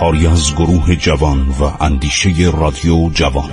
کاری از گروه جوان و اندیشه رادیو جوان.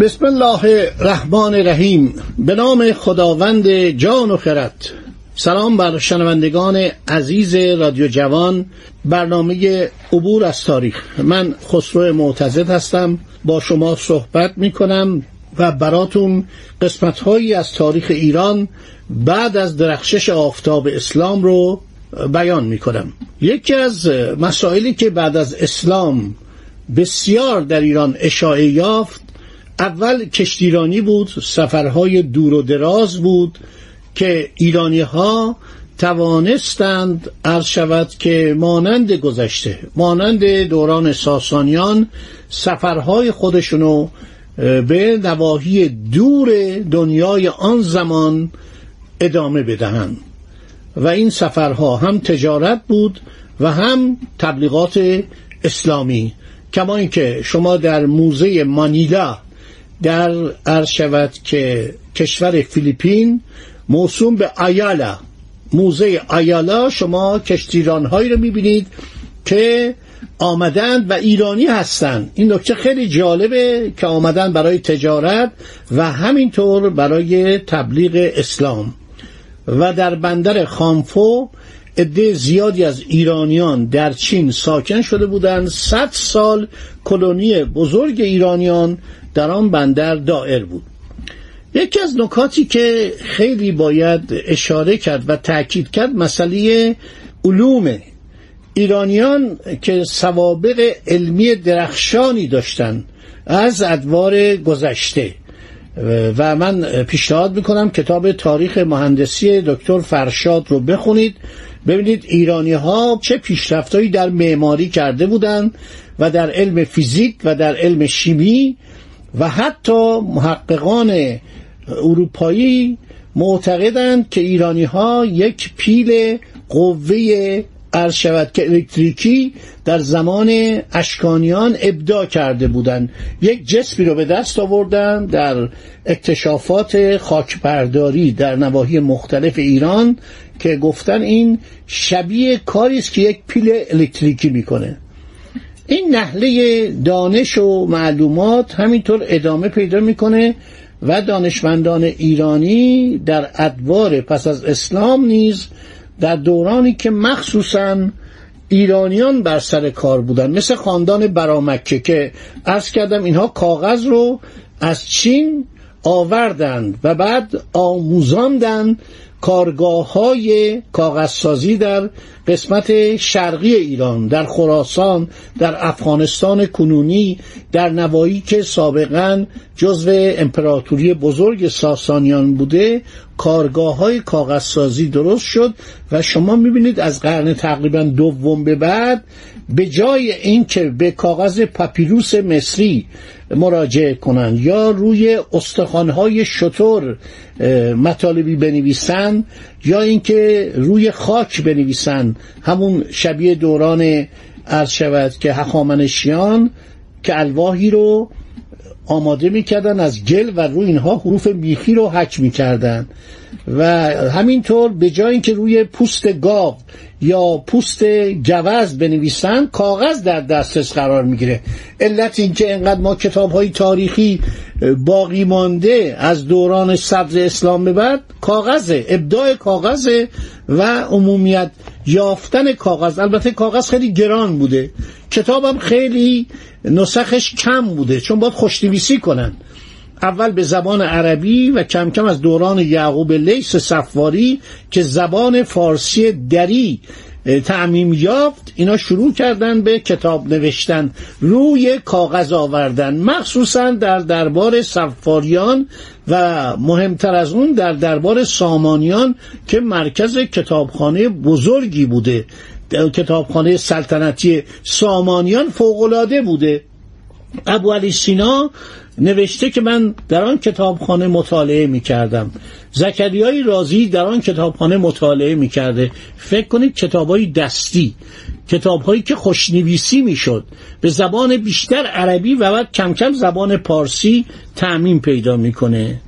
بسم الله الرحمن الرحیم. به نام خداوند جان و خرد. سلام بر شنوندگان عزیز رادیو جوان برنامه عبور از تاریخ. من خسرو معتزد هستم با شما صحبت می کنم و براتون قسمت هایی از تاریخ ایران بعد از درخشش آفتاب اسلام رو بیان می کنم یکی از مسائلی که بعد از اسلام بسیار در ایران اشاعه یافت اول کشتیرانی بود سفرهای دور و دراز بود که ایرانی ها توانستند عرض شود که مانند گذشته مانند دوران ساسانیان سفرهای خودشونو به نواحی دور دنیای آن زمان ادامه بدهند. و این سفرها هم تجارت بود و هم تبلیغات اسلامی. کما اینکه شما در موزه مانیلا در عرض شود که کشور فیلیپین موسوم به آیالا موزه آیالا شما کشتیران هایی رو می‌بینید که آمدند و ایرانی هستند. این نکته خیلی جالبه که آمدند برای تجارت و همینطور برای تبلیغ اسلام. و در بندر خانفو عده زیادی از ایرانیان در چین ساکن شده بودند. صد سال کلونی بزرگ ایرانیان در آن بندر دائر بود. یکی از نکاتی که خیلی باید اشاره کرد و تاکید کرد مسئله علوم ایرانیان که سوابق علمی درخشانی داشتند از ادوار گذشته. و من پیشنهاد می‌کنم کتاب تاریخ مهندسی دکتر فرشاد رو بخونید ببینید ایرانی ها چه پیشرفتهایی در معماری کرده بودند و در علم فیزیک و در علم شیمی و حتی محققان اروپایی معتقدند که ایرانی ها یک پیل قوه عرض شود که الکتریکی در زمان اشکانیان ابداع کرده بودند. یک جسمی رو به دست آوردن در اکتشافات خاکبرداری در نواحی مختلف ایران که گفتن این شبیه کاری است که یک پیل الکتریکی می‌کنه. این نحله دانش و معلومات همینطور ادامه پیدا می‌کنه و دانشمندان ایرانی در ادوار پس از اسلام نیز در دورانی که مخصوصا ایرانیان بر سر کار بودن. مثل خاندان برامکه که ارز کردم اینها کاغذ رو از چین آوردند و بعد آموزاندند کارگاه های کاغذسازی در قسمت شرقی ایران در خراسان در افغانستان کنونی در نوایی که سابقا جزو امپراتوری بزرگ ساسانیان بوده کارگاه های کاغذسازی درست شد و شما می‌بینید از قرن تقریبا دوم به بعد به جای اینکه به کاغذ پاپیروس مصری مراجعه کنند یا روی استخوانهای شطور مطالبی بنویسند یا اینکه روی خاک بنویسند همون شبیه دوران عرض شود که هخامنشیان که الواهی رو آماده می‌کردن از گل و روی اینها حروف میخی رو حک می‌کردن. و همینطور به جای اینکه روی پوست گاو یا پوست جوز بنویسن کاغذ در دسترس قرار می‌گیره. علت اینکه انقدر ما کتاب های تاریخی باقی مانده از دوران سبز اسلام به بعد کاغذه ابداع کاغذه و عمومیت یافتن کاغذ. البته کاغذ خیلی گران بوده. کتابم خیلی نسخش کم بوده چون باید خوشنویسی کنن. اول به زبان عربی و کم کم از دوران یعقوب لیس صفواری که زبان فارسی دری تعمیم یافت اینا شروع کردن به کتاب نوشتن. روی کاغذ آوردن. مخصوصا در دربار صفاریان و مهمتر از اون در دربار سامانیان که مرکز کتابخانه بزرگی بوده. کتابخانه سلطنتی سامانیان فوقالعاده بوده. ابو علی سینا نوشته که من در آن کتابخانه مطالعه می کردم زکریای رازی در آن کتابخانه مطالعه می کرده فکر کنید کتابهای دستی کتابهایی که خوشنویسی می شد به زبان بیشتر عربی و بعد کم کم زبان پارسی تعمین پیدا می‌کنه.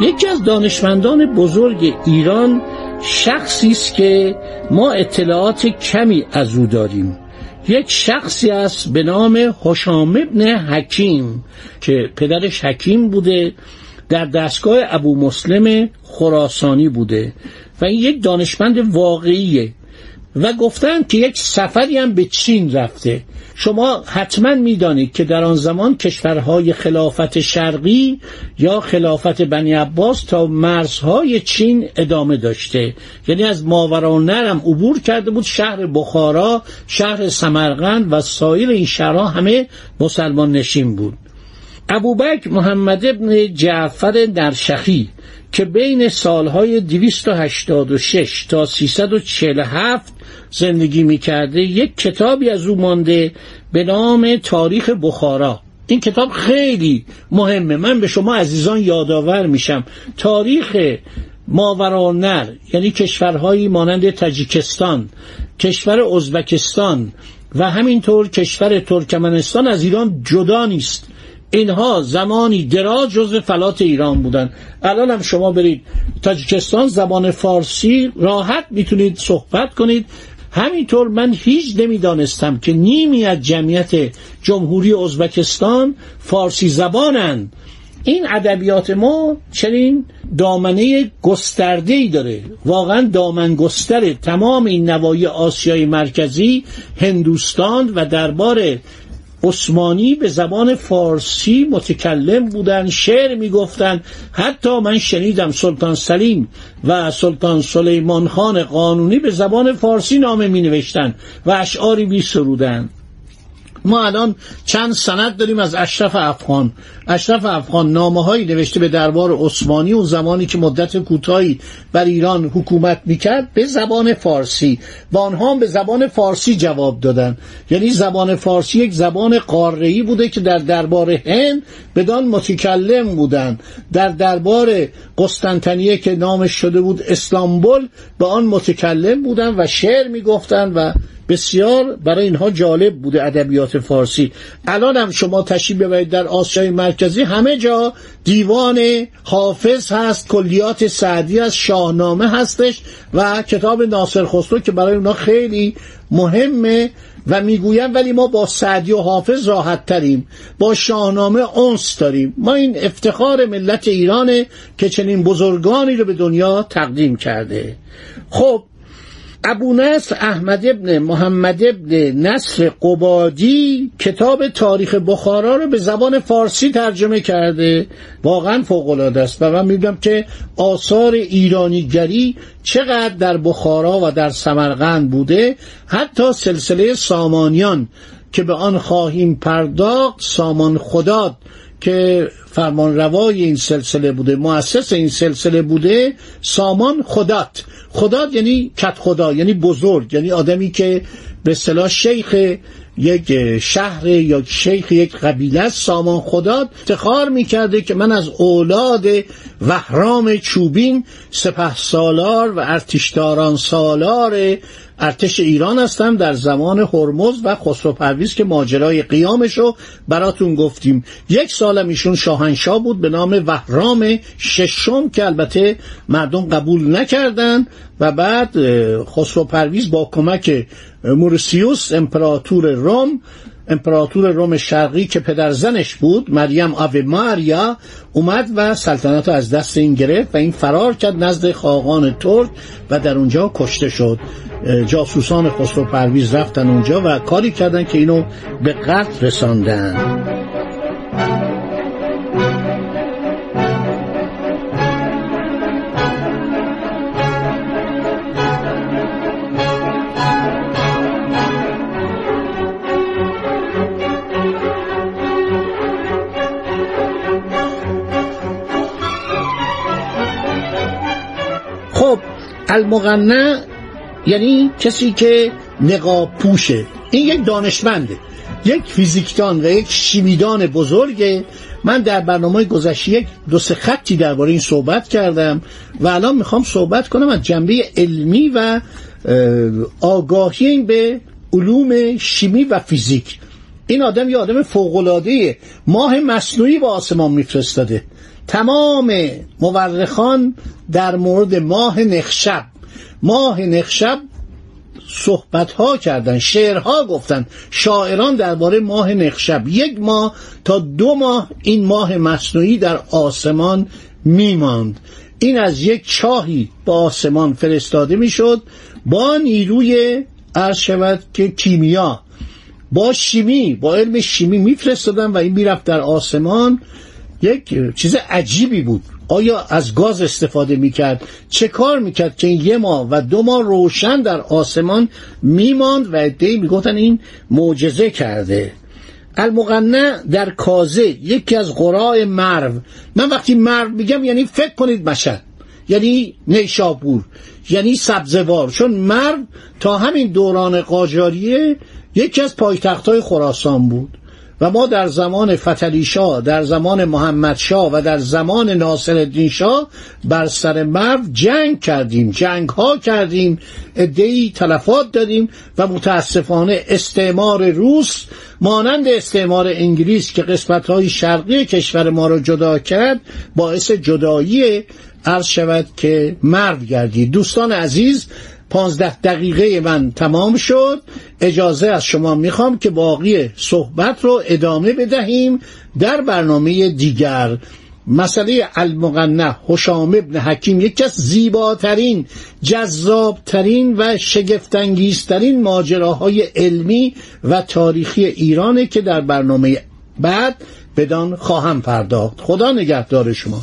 یکی از دانشمندان بزرگ ایران شخصی است که ما اطلاعات کمی از او داریم. یک شخصی است به نام حشام ابن حکیم که پدرش حکیم بوده در دستگاه ابو مسلم خراسانی بوده. و این یک دانشمند واقعیه. و گفتند که یک سفری هم به چین رفته. شما حتما می‌دانید که در آن زمان کشورهای خلافت شرقی یا خلافت بنی عباس تا مرزهای چین ادامه داشته. یعنی از ماورانرم عبور کرده بود. شهر بخارا شهر سمرقند و سایر این شهرها همه مسلمان نشین بود. ابوبکر محمد ابن جعفر درشخی که بین سالهای 286 تا 347 زندگی می‌کرده یک کتابی از او مانده به نام تاریخ بخارا. این کتاب خیلی مهمه. من به شما عزیزان یادآور میشم. تاریخ ماورانر یعنی کشورهایی مانند تاجیکستان کشور ازبکستان و همینطور کشور ترکمنستان از ایران جدا نیست. اینها زمانی دراز جزو فلات ایران بودن. الان هم شما برید تاجیکستان زبان فارسی راحت می‌تونید صحبت کنید. همینطور من هیچ نمی‌دانستم که نیمی از جمعیت جمهوری ازبکستان فارسی زبانند. این ادبیات ما چنین دامنه گسترده ای داره. واقعا دامن گستره. تمام این نوای آسیای مرکزی هندوستان و دربار عثمانی به زبان فارسی متکلم بودن شعر می‌گفتند حتی من شنیدم سلطان سلیم و سلطان سلیمان خان قانونی به زبان فارسی نامه می نوشتن و اشعاری می سرودن ما الان چند سند داریم از اشرف افغان. اشرف افغان نامه هایی نوشته به دربار عثمانی اون زمانی که مدت کوتاهی بر ایران حکومت می‌کرد به زبان فارسی و آنها هم به زبان فارسی جواب دادن. یعنی زبان فارسی یک زبان قاره‌ای بوده که در دربار هند بدان متکلم بودن. در دربار قسطنطنیه که نامش شده بود اسلامبول به آن متکلم بودن و شعر می‌گفتن و بسیار برای اینها جالب بوده ادبیات فارسی. الان هم شما تشریف ببرید در آسیای مرکزی همه جا دیوان حافظ هست کلیات سعدی از شاهنامه هستش و کتاب ناصر خسرو که برای اونا خیلی مهمه و می‌گویم ولی ما با سعدی و حافظ راحت تریم. با شاهنامه اونس داریم. ما این افتخار ملت ایرانه که چنین بزرگانی رو به دنیا تقدیم کرده. خب ابو نصر احمد ابن محمد ابن نصر قبادی کتاب تاریخ بخارا رو به زبان فارسی ترجمه کرده. واقعا فوقالعاده است. و من می‌دونم که آثار ایرانیگری چقدر در بخارا و در سمرقند بوده. حتی سلسله سامانیان که به آن خواهیم پرداخت سامان خداد که فرمان روای این سلسله بوده مؤسس این سلسله بوده سامان خدات. خدات یعنی کت خدا یعنی بزرگ یعنی آدمی که به اصطلاح شیخ یک شهر یا شیخ یک قبیله سامان خدا افتخار می‌کرده که من از اولاد وحرام چوبین سپه سالار و ارتشداران سالار ارتش ایران هستم در زمان هرمز و خسرو پرویز که ماجرای قیامش رو براتون گفتیم. یک سالم ایشون شاهنشاه بود به نام وحرام ششم که البته مردم قبول نکردن و بعد خسرو پرویز با کمک مورسیوس امپراتور روم امپراتور روم شرقی که پدر زنش بود مریم آو ماریا اومد و سلطنت از دست این گرفت و این فرار کرد نزد خاقان ترک و در اونجا کشته شد. جاسوسان خسرو پرویز رفتن اونجا و کاری کردن که اینو به قتل رساندن. المغنه یعنی کسی که نقاب پوشه این یک دانشمنده یک فیزیکدان و یک شیمیدان بزرگه. من در برنامه گذشته یک دو سه خطی درباره این صحبت کردم و الان می‌خوام صحبت کنم از جنبه علمی و آگاهی این به علوم شیمی و فیزیک. این آدم یه آدم فوق‌العاده ماه مصنوعی با آسمان میفرستاده. تمام مورخان در مورد ماه نخشب. ماه نخشب صحبت ها کردن شعرها گفتن. شاعران درباره ماه نخشب. یک ماه تا دو ماه این ماه مصنوعی در آسمان میماند. این از یک چاهی با آسمان فرستاده می‌شد. با نیروی عرض شود که کیمیا. با شیمی با علم شیمی میفرستادن و این می‌رفت در آسمان. یک چیز عجیبی بود. آیا از گاز استفاده می‌کرد؟ چه کار می‌کرد که یه ماه و دو ماه روشن در آسمان میماند و ادهی می‌گفتن این معجزه کرده. المغنه در کازه یکی از قرای مرو. من وقتی مرو میگم یعنی فکر کنید مشهد. یعنی نیشابور یعنی سبزوار. چون مرو تا همین دوران قاجاریه یکی از پایتخت های خراسان بود. و ما در زمان فتلی شاه در زمان محمد شاه و در زمان ناصر الدین شاه بر سر مرو جنگ کردیم جنگ ها کردیم ادهی تلفات دادیم و متاسفانه استعمار روس مانند استعمار انگلیس که قسمت های شرقی کشور ما را جدا کرد باعث جدایی عرض شود که مرو گردید. دوستان عزیز پانزده دقیقه من تمام شد. اجازه از شما می‌خوام که باقی صحبت رو ادامه بدهیم در برنامه دیگر. مسئله المغنه حشام ابن حکیم یکی از زیباترین جذابترین و شگفتانگیزترین ماجراهای علمی و تاریخی ایرانه که در برنامه بعد بدان خواهم پرداخت. خدا نگهدار شما.